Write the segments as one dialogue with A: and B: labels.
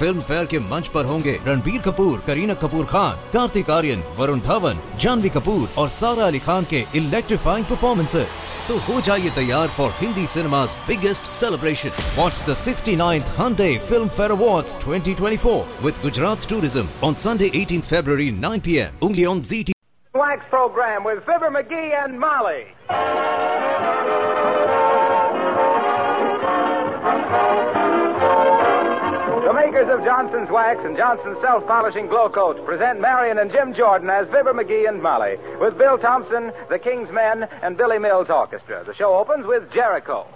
A: Film fair के मंच पर होंगे रणबीर कपूर करीना कपूर खान कार्तिक आर्यन वरुण धवन जानवी कपूर और सारा अली खान के इलेक्ट्रीफाइंग परफॉर्मेंसेस तो हो जाइए तैयार for Hindi cinema's biggest celebration. Watch the 69th Hyundai Film Fair Awards 2024 with Gujarat Tourism on Sunday 18th February 9 p.m. only on ZT.
B: Wax program with Fibber McGee and Molly. Makers of Johnson's Wax and Johnson's Self Polishing Glo-Coat present Marion and Jim Jordan as Fibber McGee and Molly with Bill Thompson, the King's Men, and Billy Mills Orchestra. The show opens with Jericho.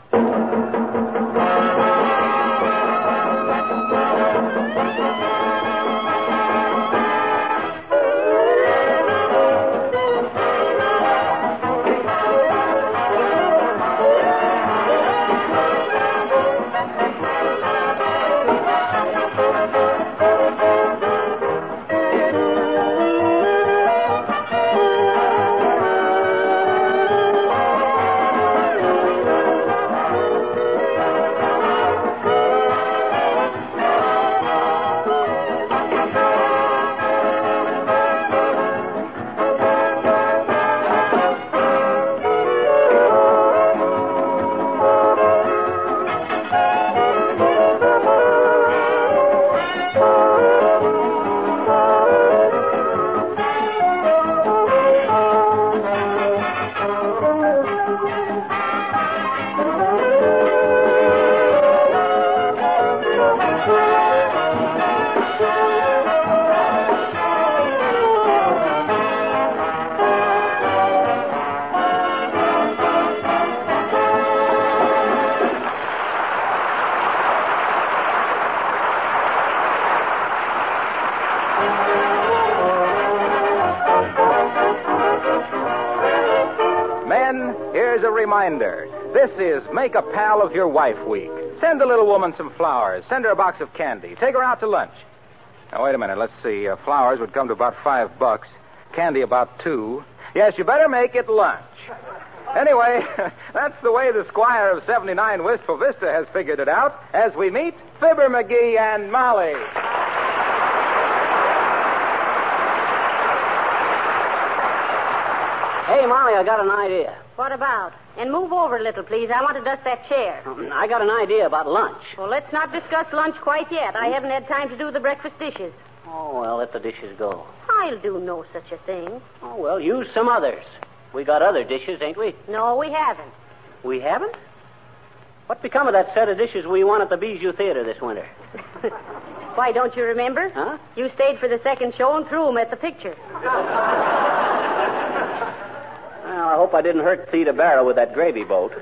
B: Is Make a Pal of Your Wife Week. Send the little woman some flowers. Send her a box of candy. Take her out to lunch. Now, wait a minute. Let's see. Uh, flowers would come to about five bucks. Candy about two. Yes, you better make it lunch. Anyway, that's the way the squire of 79 Wistful Vista has figured it out as we meet Fibber McGee and Molly.
C: Hey, Molly, I got an idea.
D: What about? And move over a little, please. I want to dust that chair.
C: Um, I got an idea about lunch.
D: Well, let's not discuss lunch quite yet. I haven't had time to do the breakfast dishes.
C: Oh, well, let the dishes go.
D: I'll do no such a thing.
C: Oh, well, use some others. We got other dishes, ain't we?
D: No, we haven't.
C: We haven't? What become of that set of dishes we won at the Bijou Theater this winter?
D: Why, don't you remember?
C: Huh?
D: You stayed for the second show and threw 'em at the picture.
C: Well, I hope I didn't hurt Theda Bara with that gravy boat.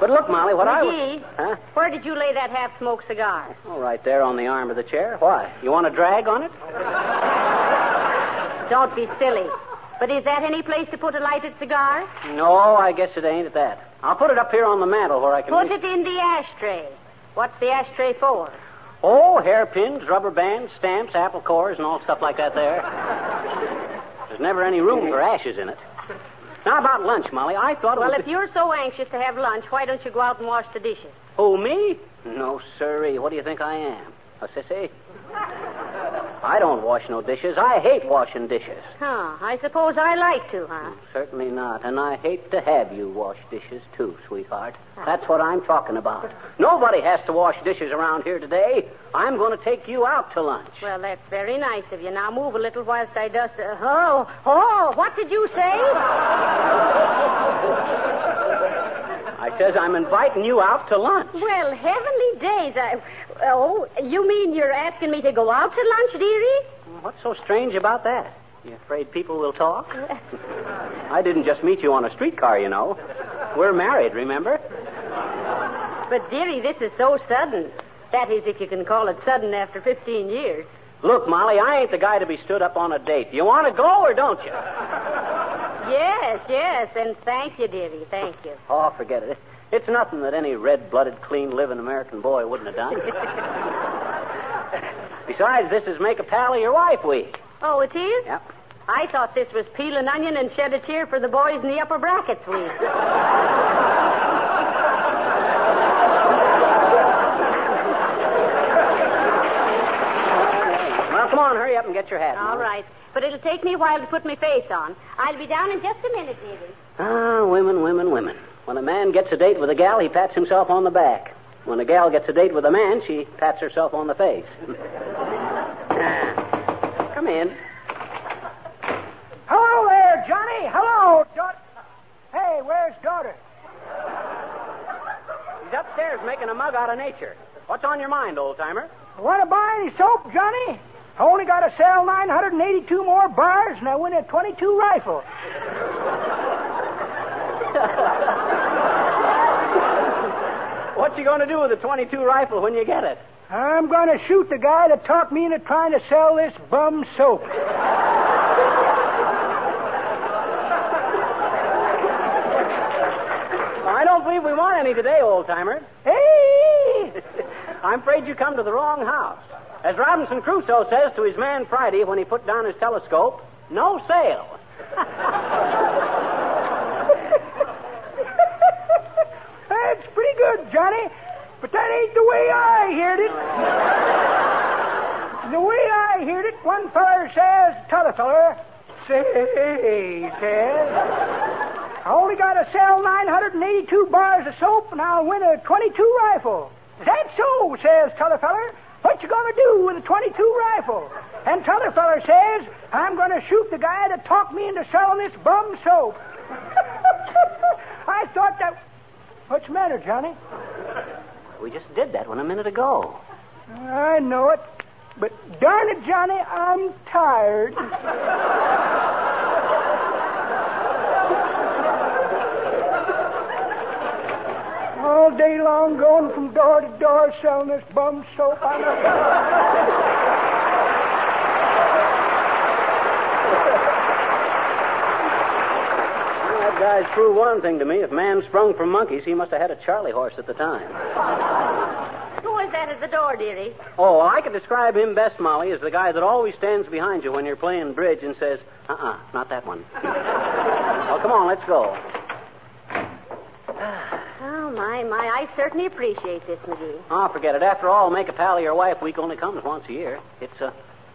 C: but look, Molly, what I was...
D: McGee,
C: Huh?
D: where did you lay that half-smoked cigar?
C: Oh, right there on the arm of the chair. Why? You want to drag on it?
D: Don't be silly. But is that any place to put a lighted cigar?
C: No, I guess it ain't at that. I'll put it up here on the mantel where I can...
D: Put it in the ashtray. What's the ashtray for?
C: Oh, hairpins, rubber bands, stamps, apple cores, and all stuff like that there. There's never any room for ashes in it. Now, about lunch, Molly, I thought it
D: Well, if you're so anxious to have lunch, why don't you go out and wash the dishes?
C: Oh, me? No, sirree. What do you think I am? A sissy? I don't wash no dishes. I hate washing dishes.
D: Huh, I suppose I like to, huh?
C: Certainly not. And I hate to have you wash dishes, too, sweetheart. That's what I'm talking about. Nobody has to wash dishes around here today. I'm going to take you out to lunch.
D: Well, that's very nice of you. Now move a little whilst I dust. Uh, oh, oh, what did you say?
C: I says I'm inviting you out to lunch.
D: well, heavenly days. I, oh, you mean you're asking me to go out to lunch, dearie?
C: What's so strange about that? You afraid people will talk? I didn't just meet you on a streetcar, you know. We're married, remember?
D: But, dearie, this is so sudden. That is, if you can call it sudden after 15 years.
C: Look, Molly, I ain't the guy to be stood up on a date. You want to go or don't you?
D: Yes, yes, and thank you, dearie, thank you.
C: Oh, forget it. It's nothing that any red blooded, clean living American boy wouldn't have done. Besides, this is Make a Pal of Your Wife week.
D: Oh, it is?
C: Yep.
D: I thought this was peel an onion and shed a tear for the boys in the upper brackets week.
C: Well, come on, hurry up and get your hat.
D: All right. But it'll take me a while to put my face on. I'll be down in just a minute, dearie.
C: Ah, women, women, women. When a man gets a date with a gal, he pats himself on the back. When a gal gets a date with a man, she pats herself on the face. Come in.
E: Hello there, Johnny. Hello, daughter. Hey, where's daughter?
C: He's upstairs making a mug out of nature. What's on your mind, old timer?
E: Want to buy any soap, Johnny? I only got to sell 982 more bars, and I win a 22 rifle.
C: What you going to do with a 22 rifle when you get it?
E: I'm going to shoot the guy that talked me into trying to sell this bum soap.
C: I don't believe we want any today, old timer.
E: Hey!
C: I'm afraid you come to the wrong house. As Robinson Crusoe says to his man Friday when he put down his telescope, no sale.
E: That's pretty good, Johnny. But that ain't the way I heard it. the way I heard it, one feller says, t'other feller, say, says, I only got to sell 982 bars of soap and I'll win a 22 rifle. Is that so? says t'other feller. What you gonna do with a 22 rifle? And t'other feller says, I'm gonna shoot the guy that talked me into selling this bum soap. I thought that. What's the matter, Johnny?
C: We just did that one a minute ago.
E: I know it. But darn it, Johnny, I'm tired. All day long going from door to door selling this bum soap. I'm
C: Well, that guy's proved one thing to me. If man sprung from monkeys, he must have had a Charlie horse at the time.
D: Who is that at the door, dearie?
C: Oh, I can describe him best, Molly, as the guy that always stands behind you when you're playing bridge and says, uh-uh, not that one. well, come on, let's go.
D: Oh, my, my. I certainly appreciate this, McGee.
C: Oh, forget it. After all, make a pal of your wife week only comes once a year. It's a...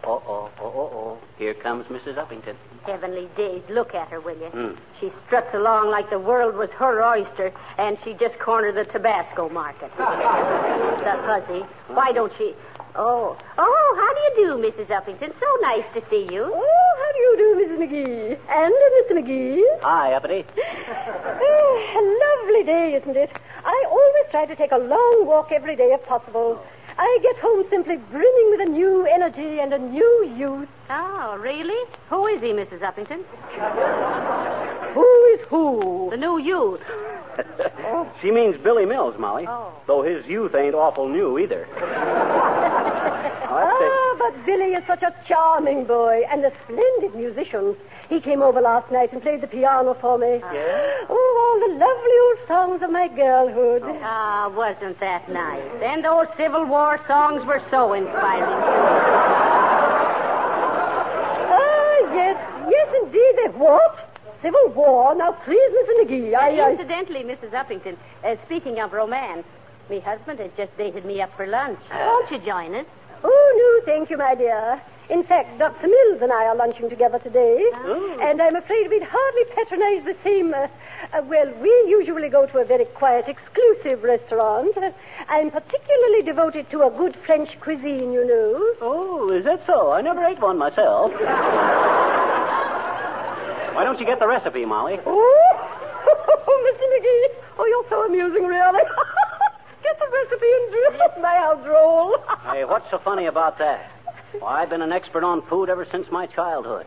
C: Oh, oh, oh, oh, oh. Here comes Mrs. Uppington.
D: Heavenly days, look at her, will you?
C: Hmm.
D: She struts along like the world was her oyster, and she just cornered the Tabasco market. the hussy. Why don't she? Oh, oh, how do you do, Mrs. Uppington? So nice to see you.
F: Oh, how do you do, Mrs. McGee? And uh, Mr. McGee?
C: Hi, Uppity.
F: Oh, a lovely day, isn't it? I always try to take a long walk every day if possible. I get home simply brimming with a new energy and a new youth.
D: Oh, really? Who is he, Mrs. Uppington?
F: Who is who?
D: The new youth.
C: she means Billy Mills, Molly.
D: Oh.
C: Though his youth ain't awful new either. Oh, that's it.
F: Ah, but Billy is such a charming boy and a splendid musician. He came over last night and played the piano for me.
C: Yeah?
F: Oh, all the lovely old songs of my girlhood.
D: Ah, wasn't that nice? And those Civil War songs were so inspiring.
F: Ah, yes, yes, indeed. They what? Civil War. Now, please, Mr. McGee, I, I...
D: Incidentally, Mrs. Uppington, uh, speaking of romance, my husband has just dated me up for lunch.
C: Uh.
D: Won't you join us?
F: Oh, no, thank you, my dear. In fact, Dr. Mills and I are lunching together today.
C: Oh.
F: And I'm afraid we'd hardly patronize the same. Uh, uh, well, we usually go to a very quiet, exclusive restaurant. Uh, I'm particularly devoted to a good French cuisine, you know.
C: Oh, is that so? I never ate one myself. Why don't you get the recipe, Molly?
F: Oh, Mr. McGee. Oh, you're so amusing, really. Get the recipe and do my how droll.
C: Hey, what's so funny about that? Why, I've been an expert on food ever since my childhood.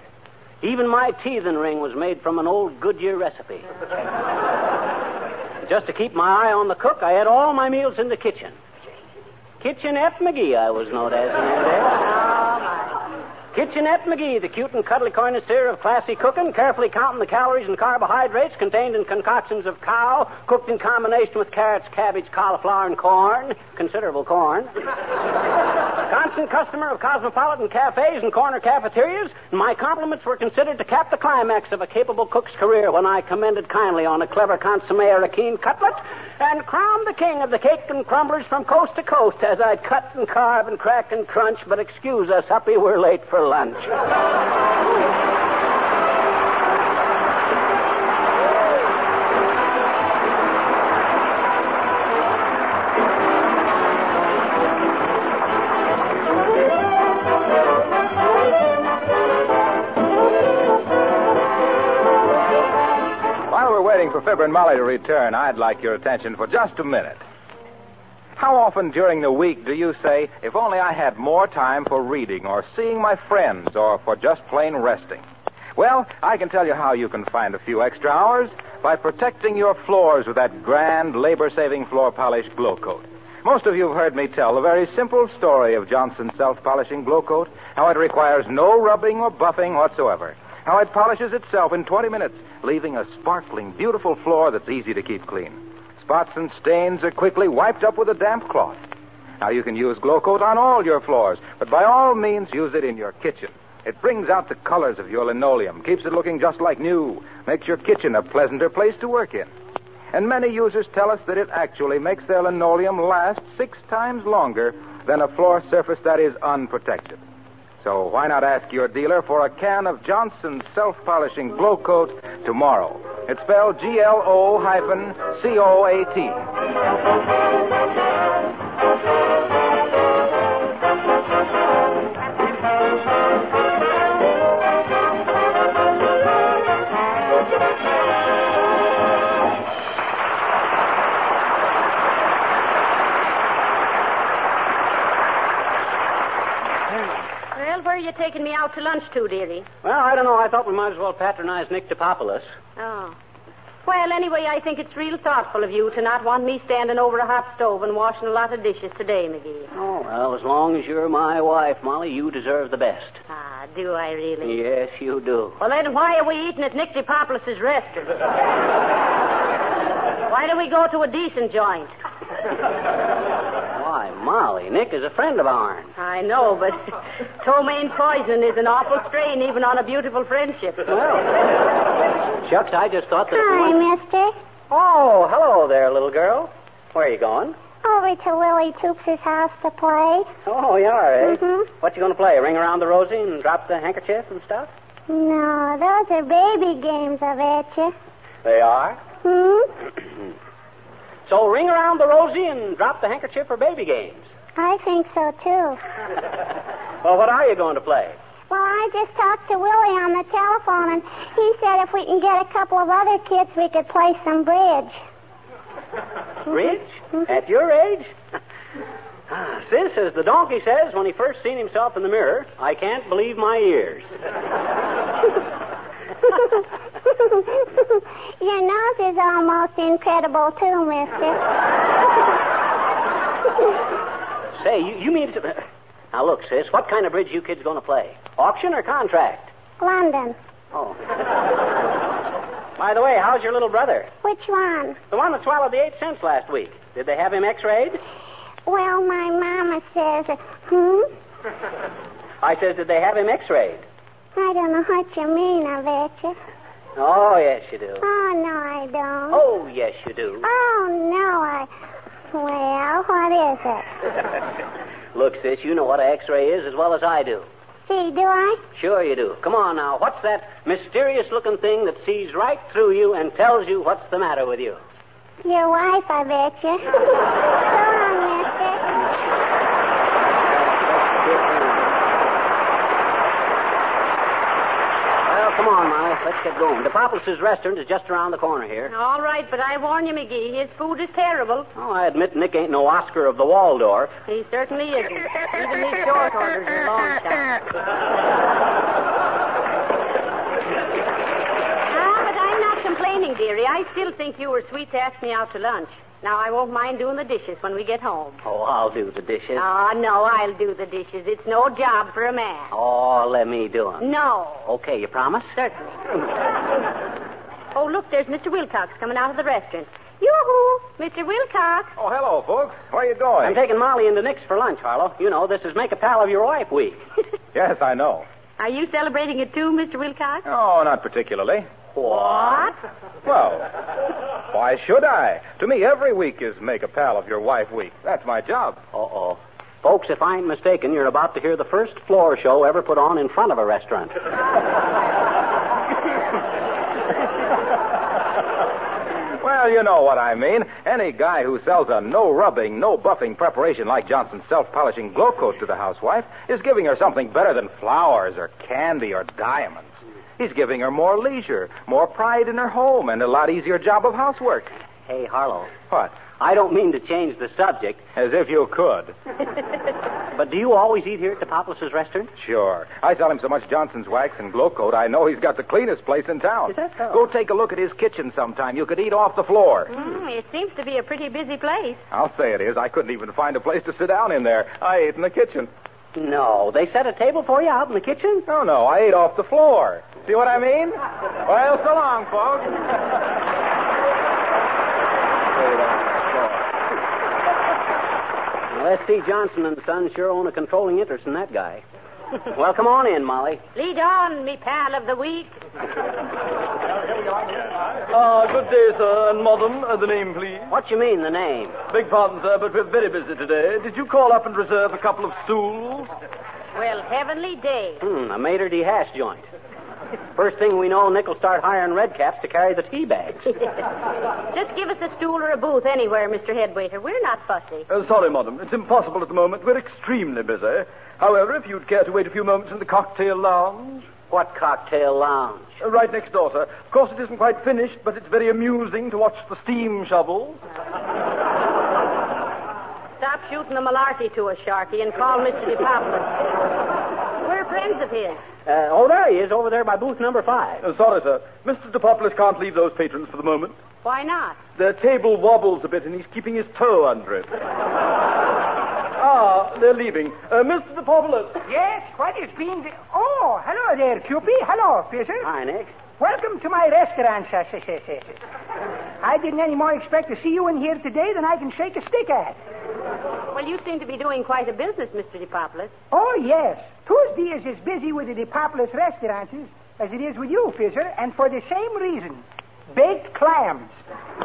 C: Even my teething ring was made from an old Goodyear recipe. Just to keep my eye on the cook, I had all my meals in the kitchen. Kitchenette McGee, I was known as in them days. Kitchenette McGee, the cute and cuddly connoisseur of classy cooking, carefully counting the calories and carbohydrates contained in concoctions of cow, cooked in combination with carrots, cabbage, cauliflower, and corn. Considerable corn. Constant customer of cosmopolitan cafes and corner cafeterias, and my compliments were considered to cap the climax of a capable cook's career when I commended kindly on a clever consomme or a keen cutlet, and crowned the king of the cake and crumblers from coast to coast as I'd cut and carve and crack and crunch, but excuse us, Huppy, we're late for lunch.
B: Fibber and Molly to return, I'd like your attention for just a minute. How often during the week do you say, if only I had more time for reading or seeing my friends or for just plain resting? Well, I can tell you how you can find a few extra hours by protecting your floors with that grand labor saving floor polish Glo-Coat. Most of you have heard me tell the very simple story of Johnson's self polishing Glo-Coat, how it requires no rubbing or buffing whatsoever, how it polishes itself in 20 minutes, leaving a sparkling, beautiful floor that's easy to keep clean. Spots and stains are quickly wiped up with a damp cloth. Now, you can use Glo-Coat on all your floors, but by all means, use it in your kitchen. It brings out the colors of your linoleum, keeps it looking just like new, makes your kitchen a pleasanter place to work in. And many users tell us that it actually makes their linoleum last six times longer than a floor surface that is unprotected. So why not ask your dealer for a can of Johnson's self-polishing Glo-Coat tomorrow? It's spelled G-L-O hyphen C-O-A-T.
D: Well, where are you taking me out to lunch to, dearie?
C: Well, I don't know. I thought we might as well patronize Nick Topopoulos.
D: Oh. Well, anyway, I think it's real thoughtful of you to not want me standing over a hot stove and washing a lot of dishes today, McGee.
C: Oh, well, as long as you're my wife, Molly, you deserve the best.
D: Ah, do I really?
C: Yes, you do.
D: Well, then why are we eating at Nick DePopulus's restaurant? why don't we go to a decent joint?
C: Why, Molly, Nick is a friend of ours.
D: I know, but ptomaine poisoning is an awful strain even on a beautiful friendship. Well.
C: Shucks, I just thought that.
G: Hi, mister.
C: Oh, hello there, little girl. Where are you going?
G: Over to Willie Toops' house to play.
C: Oh, you are, eh?
G: Mhm.
C: What you going to play? Ring around the rosy and drop the handkerchief and stuff?
G: No, those are baby games, I bet you.
C: They are.
G: Hmm?
C: So ring around the rosy and drop the handkerchief for baby games.
G: I think so, too.
C: Well, what are you going to play?
G: Well, I just talked to Willie on the telephone, and he said if we can get a couple of other kids, we could play some bridge.
C: Bridge? At your age? Ah, Sis, as the donkey says when he first seen himself in the mirror, I can't believe my ears.
G: Your nose is almost incredible, too, mister.
C: Say, you, you mean to... Now, look, sis, what kind of bridge you kids going to play? Auction or contract?
G: London.
C: Oh. By the way, how's your little brother?
G: Which one?
C: The one that swallowed the eight cents last week. Did they have him x-rayed?
G: Well, my mama says, hmm?
C: I says, did they have him x-rayed?
G: I don't know what you mean, I bet you.
C: Oh, yes, you do.
G: Oh, no, I don't.
C: Oh, yes, you do.
G: Oh, no, I. Well, what is it?
C: Look, sis, you know what an x-ray is as well as I do.
G: Gee, do I?
C: Sure you do. Come on now. What's that mysterious-looking thing that sees right through you and tells you what's the matter with you?
G: Your wife, I bet you. so long, mister.
C: Well, come on, Molly. Let's get going. The Populous' restaurant is just around the corner here.
D: All right, but I warn you, McGee, his food is terrible.
C: Oh, I admit Nick ain't no Oscar of the Waldorf.
D: He certainly isn't. Even his short orders are long shots. Ah, but I'm not complaining, dearie. I still think you were sweet to ask me out to lunch. Now, I won't mind doing the dishes when we get home.
C: Oh, I'll do the dishes.
D: Ah, no, I'll do the dishes. It's no job for a man.
C: Oh, let me do 'em.
D: No.
C: Okay, you promise?
D: Certainly. oh, look, there's Mr. Wilcox coming out of the restaurant. Yoo-hoo, Mr. Wilcox.
B: Oh, hello, folks. Where you going?
C: I'm taking Molly into Nick's for lunch, Harlow. You know, this is Make a Pal of Your Wife week.
B: Yes, I know.
D: Are you celebrating it too, Mr. Wilcox?
B: Oh, not particularly.
D: What?
B: Well, why should I? To me, every week is Make a Pal of Your Wife week. That's my job.
C: Uh-oh. Folks, if I ain't mistaken, you're about to hear the first floor show ever put on in front of a restaurant.
B: Well, you know what I mean. Any guy who sells a no rubbing, no buffing preparation like Johnson's self polishing Glo-Coat to the housewife is giving her something better than flowers or candy or diamonds. He's giving her more leisure, more pride in her home, and a lot easier job of housework.
C: Hey, Harlow,
B: What?
C: I don't mean to change the subject,
B: As if you could.
C: but do you always eat here at the Populous restaurant?
B: Sure. I sell him so much Johnson's wax and Glo-Coat, I know he's got the cleanest place in town.
C: Is that so?
B: Go take a look at his kitchen sometime. You could eat off the floor.
D: Mm, it seems to be a pretty busy place.
B: I'll say it is. I couldn't even find a place to sit down in there. I ate in the kitchen.
C: No, they set a table for you out in the kitchen?
B: No, no, I ate off the floor. See what I mean? Well, so long, folks.
C: S.C. Johnson and Son sure own a controlling interest in that guy. well, come on in, Molly.
D: Lead on, me pal of the week.
H: Ah, good day, sir, and madam. Uh, the name, please.
C: What you mean, the name?
H: Beg pardon, sir, but we're very busy today. Did you call up and reserve a couple of stools?
D: Well, heavenly day.
C: Hmm, a Mater D. Hash joint. First thing we know, Nick will start hiring red caps to carry the tea bags.
D: Just give us a stool or a booth anywhere, Mr. Headwaiter. We're not fussy.
H: Uh, sorry, madam. It's impossible at the moment. We're extremely busy. However, if you'd care to wait a few moments in the cocktail lounge.
C: what cocktail lounge?
H: Uh, right next door, sir. Of course, it isn't quite finished, but it's very amusing to watch the steam shovels.
D: Stop shooting the malarkey to us, Sharky, and call Mr. DePopoulos. We're friends of his.
C: Uh, oh, there he is, over there by booth number five.
H: Uh, sorry, sir. Mr. DePopoulos can't leave those patrons for the moment.
D: Why not?
H: The table wobbles a bit, and he's keeping his toe under it. ah, they're leaving. Uh, Mr. DePopoulos.
E: Yes, what is being... The... Oh, hello there, Cupid. Hello, Fisher.
C: Hi, Nick.
E: Welcome to my restaurant, sir. I didn't any more expect to see you in here today than I can shake a stick at.
D: Well, you seem to be doing quite a business, Mr. DePopoulos.
E: Oh, yes. Tuesday is as busy with the Depopolis restaurants as it is with you, Fisher, and for the same reason. Baked clams.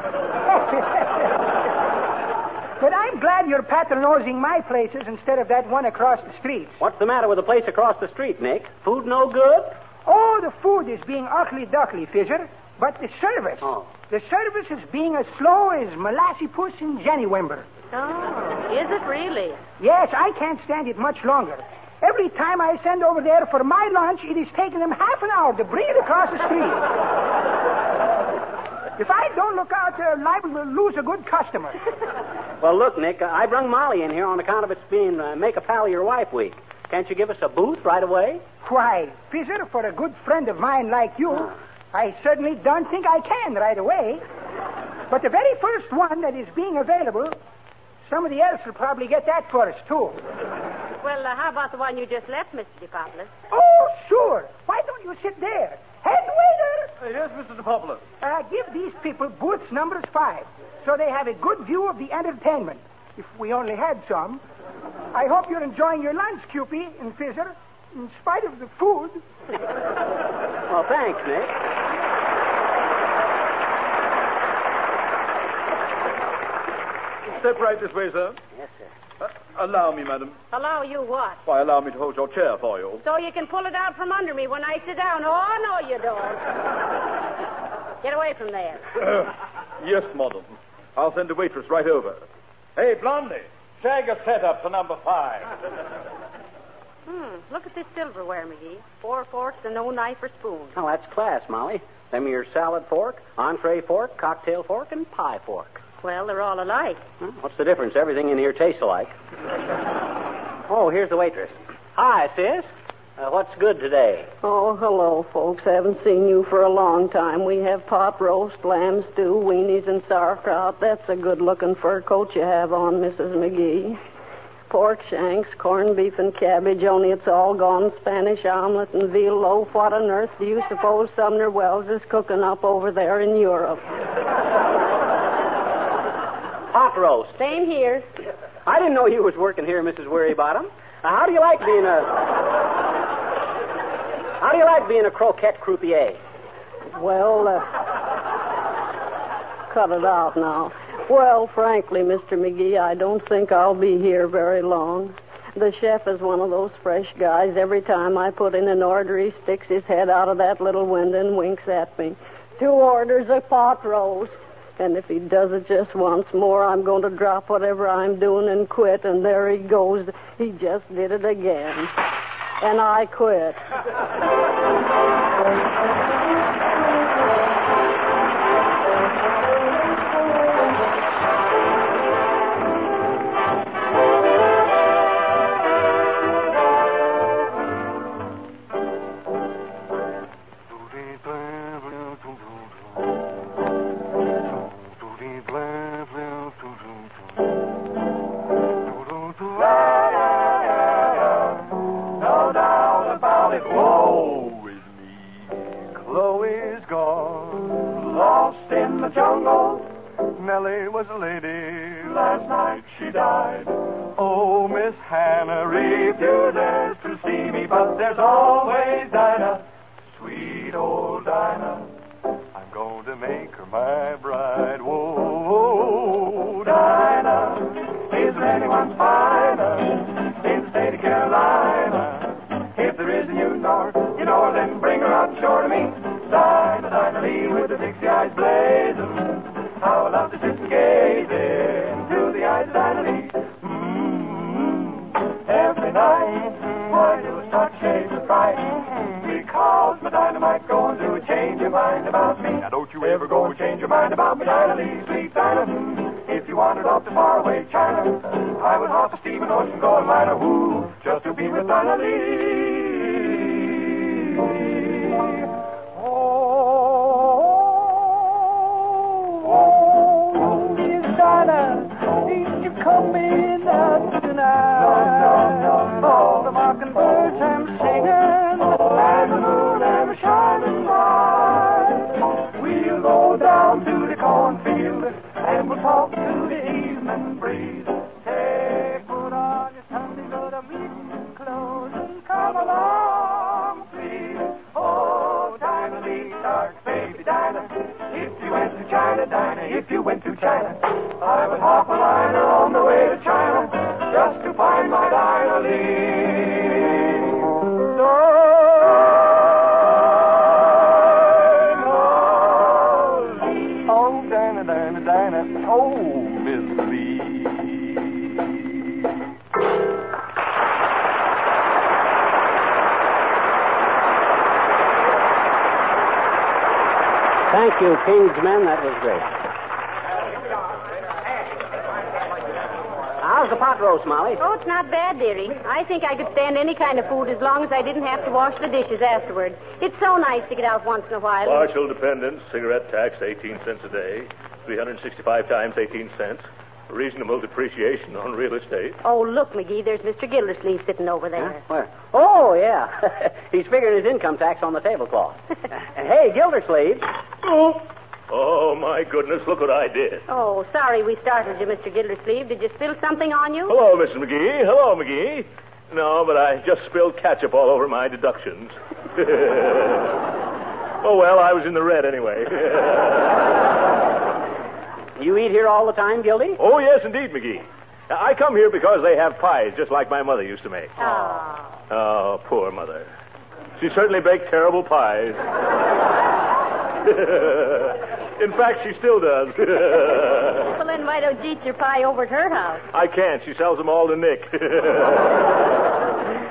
E: but I'm glad you're patronizing my places instead of that one across the street.
C: What's the matter with the place across the street, Nick? Food no good?
E: Oh, the food is being ugly duckly, Fisher. But the service.
C: Oh.
E: The service is being as slow as Molassie Puss and Jenny Wimber.
D: Oh, is it really?
E: Yes, I can't stand it much longer. Every time I send over there for my lunch, it is taking them half an hour to it across the street. if I don't look out, they're liable to lose a good customer.
C: Well, look, Nick, uh, I brung Molly in here on account of its being uh, Make a Pal of Your Wife week. Can't you give us a booth right away?
E: Why, Fisher, for a good friend of mine like you, I certainly don't think I can right away. But the very first one that is being available, somebody else will probably get that first, too.
D: Well, uh, how about the one you just left, Mr. DePopoulos?
E: Oh, sure. Why don't you sit there? Head waiter!
H: Uh, yes, Mr. DePopoulos.
E: Uh, give these people booths numbers five so they have a good view of the entertainment. If we only had some. I hope you're enjoying your lunch, Cupid and Fizzer, in spite of the food.
C: Well, thanks, Nick.
H: Step right this way, sir.
C: Yes, sir.
H: Allow me, madam.
D: Allow you what?
H: Why, allow me to hold your chair for you.
D: So you can pull it out from under me when I sit down. Oh, no, you don't. Get away from there.
H: yes, madam. I'll send a waitress right over. Hey, Blondie, shag a setup for number five.
D: Hmm, look at this silverware, McGee. Four forks and no knife or spoon.
C: Oh, that's class, Molly. Them are your salad fork, entree fork, cocktail fork, and pie fork.
D: Well, they're all alike.
C: Huh? What's the difference? Everything in here tastes alike. oh, here's the waitress. Hi, sis. Uh, what's good today?
I: Oh, hello, folks. Haven't seen you for a long time. We have pot roast, lamb stew, weenies, and sauerkraut. That's a good looking fur coat you have on, Mrs. McGee. Pork shanks, corned beef, and cabbage, only it's all gone. Spanish omelet and veal loaf. What on earth do you suppose Sumner Welles is cooking up over there in Europe?
C: pot roast.
D: Same here.
C: I didn't know you was working here, Mrs. Wearybottom. Now, how do you like being a... How do you like being a croquette croupier?
I: Well, uh, cut it out now. Well, frankly, Mr. McGee, I don't think I'll be here very long. The chef is one of those fresh guys. Every time I put in an order, he sticks his head out of that little window and winks at me. Two orders of pot roast. And if he does it just once more, I'm going to drop whatever I'm doing and quit. And there he goes. He just did it again. And I quit.
J: you ever go and change your mind about me, Dinah Lee, sweet Dinah. If you wandered off to faraway China, I would hop a steaming ocean, go and line a woo, just to be with Dinah Lee.
E: Oh, Miss Dinah, ain't you coming out tonight? Oh, the mockingbirds I'm singing, and
J: we'll talk to the evening breeze. Take
E: Put on your Sunday little meeting clothes and
J: come along, please. Oh, Dinah Lee Stark, baby Dinah. If you went to China, Dinah, if you went to China, I would hop a liner on the way to China
C: Thank you, King's men. That was great. How's the pot roast, Molly?
D: Oh, it's not bad, dearie. I think I could stand any kind of food as long as I didn't have to wash the dishes afterward. It's so nice to get out once in a while.
H: Partial dependence, cigarette tax, 18 cents a day, 365 times 18 cents. Reasonable depreciation on real estate.
D: Oh, look, McGee, there's Mr. Gildersleeve sitting over there.
C: Where? Oh, yeah. He's figuring his income tax on the tablecloth. hey, Gildersleeve.
H: Oh. oh, my goodness, look what I did.
D: Oh, sorry we startled you, Mr. Gildersleeve. Did you spill something on you?
H: Hello, Mrs. McGee. Hello, McGee. No, but I just spilled ketchup all over my deductions. oh, well, I was in the red anyway.
C: You eat here all the time, Gildy?
H: oh, yes, indeed, McGee. I come here because they have pies just like my mother used to make.
D: Oh.
H: Oh, poor mother. She certainly baked terrible pies. In fact, she still does.
D: Well, then why don't you eat your pie over at her house?
H: I can't. She sells them all to Nick.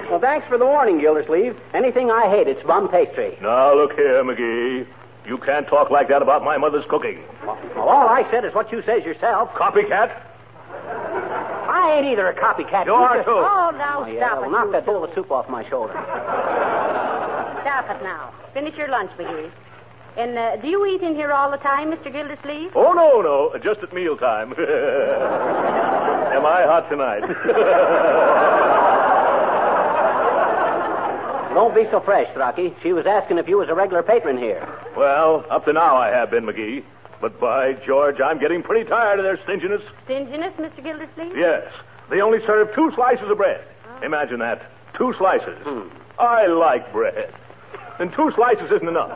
C: Well, thanks for the warning, Gildersleeve. Anything I hate, it's bum pastry.
H: now, look here, McGee. You can't talk like that about my mother's cooking.
C: Well, all I said is what you says yourself.
H: Copycat?
C: I ain't either a copycat.
H: You are,
C: just-
H: too.
D: Oh, now
C: Oh, yeah,
D: stop
C: well,
D: it.
C: knock that bowl of soup off my shoulder.
D: Stop it now. Finish your lunch, McGee. And uh, do you eat in here all the time, Mr. Gildersleeve?
H: Oh, no, no. Just at mealtime. Am I hot tonight?
C: Don't be so fresh, Rocky. She was asking if you was a regular patron here.
H: well, up to now I have been, McGee. But by George, I'm getting pretty tired of their stinginess.
D: Stinginess, Mr. Gildersleeve?
H: Yes. They only serve two slices of bread. Imagine that. Two slices. I like bread. And two slices isn't enough.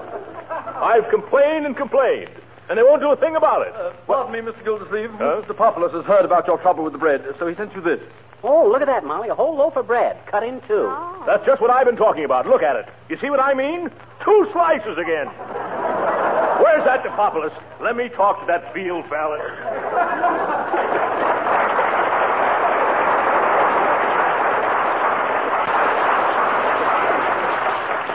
H: I've complained and complained, and they won't do a thing about it.
K: Uh, pardon me, Mr. Gildersleeve.
H: Huh?
K: Mr. Populus has heard about your trouble with the bread, so he sent you this.
C: Oh, look at that, Molly. A whole loaf of bread, cut in two. Oh.
H: That's just what I've been talking about. Look at it. You see what I mean? Two slices again. Where's that Depopolis? Let me talk to that field fella.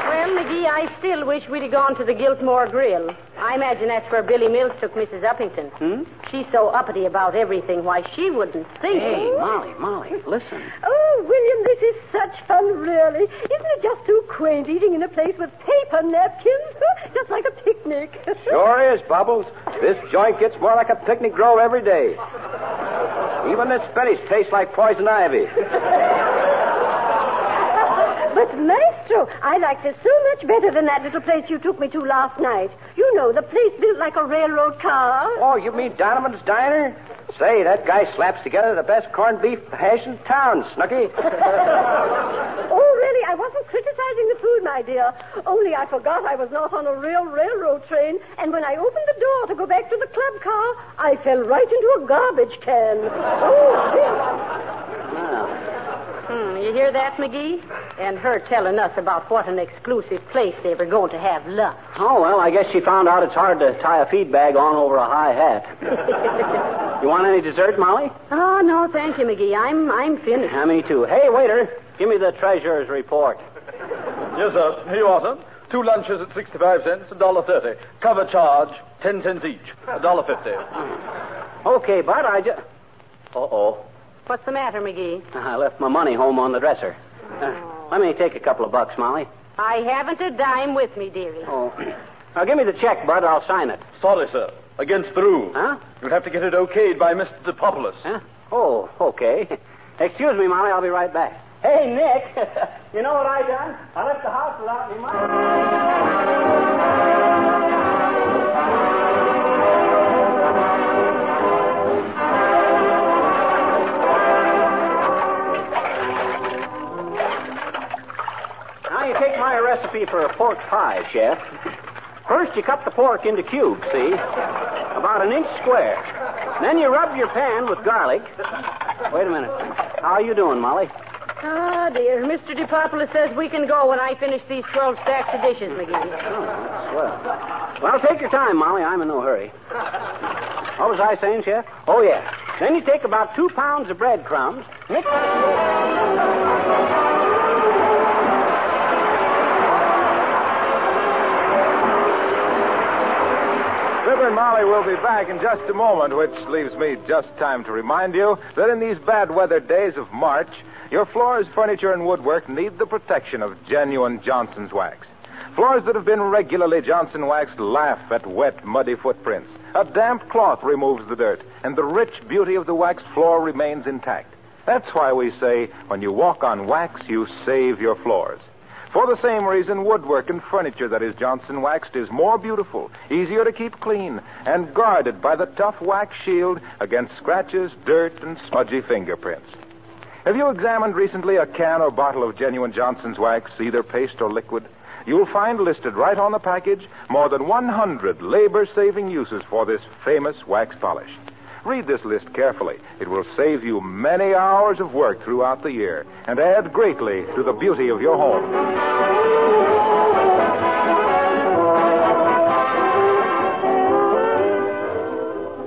D: Well, McGee, I still wish we'd have gone to the Giltmore Grill. I imagine that's where Billy Mills took Mrs. Uppington.
C: Hmm?
D: She's so uppity about everything. Why, she wouldn't think.
C: Hey, Molly, Molly, listen.
L: Oh, William, this is such fun, really. Isn't it just too quaint eating in a place with paper napkins? just like a picnic.
M: Sure is, Bubbles. This joint gets more like a picnic grove every day. Even this spinach tastes like poison ivy.
L: But, Maestro, I like this so much better than that little place you took me to last night. You know, the place built like a railroad car.
M: Oh, you mean Donovan's Diner? Say, that guy slaps together the best corned beef hash in town, Snooky.
L: Oh, really? I wasn't criticizing the food, my dear. Only I forgot I was not on a real railroad train, and when I opened the door to go back to the club car, I fell right into a garbage can. Oh, dear.
D: Hmm, you hear that, McGee? And her telling us about what an exclusive place they were going to have lunch.
C: Oh, well, I guess she found out it's hard to tie a feed bag on over a high hat. you want any dessert, Molly?
D: Oh, no, thank you, McGee. I'm I'm finished.
C: Yeah, me too. Hey, waiter, give me the treasurer's report.
K: Yes, sir. Here you are, sir. Two lunches at 65 cents, a dollar thirty. Cover charge, ten cents each, a dollar fifty.
C: Okay, Bud, I just... Uh-oh.
D: What's the matter, McGee?
C: I left my money home on the dresser. Uh, let me take a couple of bucks, Molly.
D: I haven't a dime with me, dearie.
C: Oh. Now, give me the check, Bud. I'll sign it.
K: Sorry, sir. Against the rules.
C: Huh?
K: You'll have to get it okayed by Mr. Populus.
C: Huh? Oh, okay. Excuse me, Molly. I'll be right back. Hey, Nick. you know what I done? I left the house without any money. Pork pie, Chef. First, you cut the pork into cubes, see? About an inch square. Then you rub your pan with garlic. Wait a minute. How are you doing, Molly?
D: Ah, dear. Mr. DePopoulos says we can go when I finish these 12 stacks of dishes, McGee.
C: Oh, that's swell. Well, take your time, Molly. I'm in no hurry. What was I saying, Chef? Oh, yeah. Then you take about two pounds of breadcrumbs, mix
B: And Molly will be back in just a moment, which leaves me just time to remind you that in these bad weather days of March, your floors, furniture, and woodwork need the protection of genuine Johnson's wax. Floors that have been regularly Johnson waxed laugh at wet, muddy footprints. A damp cloth removes the dirt, and the rich beauty of the waxed floor remains intact. That's why we say when you walk on wax, you save your floors. For the same reason, woodwork and furniture that is Johnson waxed is more beautiful, easier to keep clean, and guarded by the tough wax shield against scratches, dirt, and smudgy fingerprints. Have you examined recently a can or bottle of genuine Johnson's wax, either paste or liquid? You'll find listed right on the package more than 100 labor saving uses for this famous wax polish. Read this list carefully. It will save you many hours of work throughout the year and add greatly to the beauty of your home.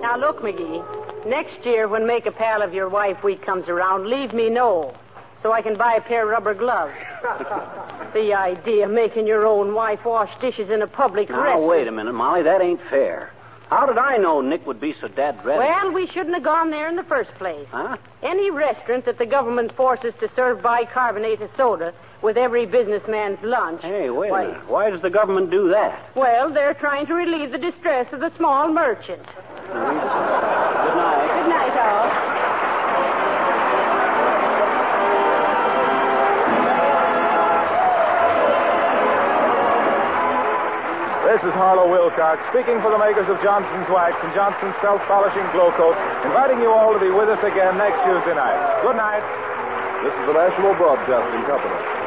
D: Now, look, McGee. Next year, when Make a Pal of Your Wife week comes around, leave me know so I can buy a pair of rubber gloves. the idea of making your own wife wash dishes in a public
C: Now,
D: restaurant.
C: wait a minute, Molly. That ain't fair. How did I know Nick would be so dead dreadful?
D: Well, we shouldn't have gone there in the first place.
C: Huh?
D: Any restaurant that the government forces to serve bicarbonated soda with every businessman's lunch.
C: Hey, wait
D: Why-
C: a minute. Why does the government do that?
D: Well, they're trying to relieve the distress of the small merchant.
B: This is Harlow Wilcox, speaking for the makers of Johnson's Wax and Johnson's Self Polishing Glo-Coat, inviting you all to be with us again next Tuesday night. Good night.
N: This is the National Broadcasting Company.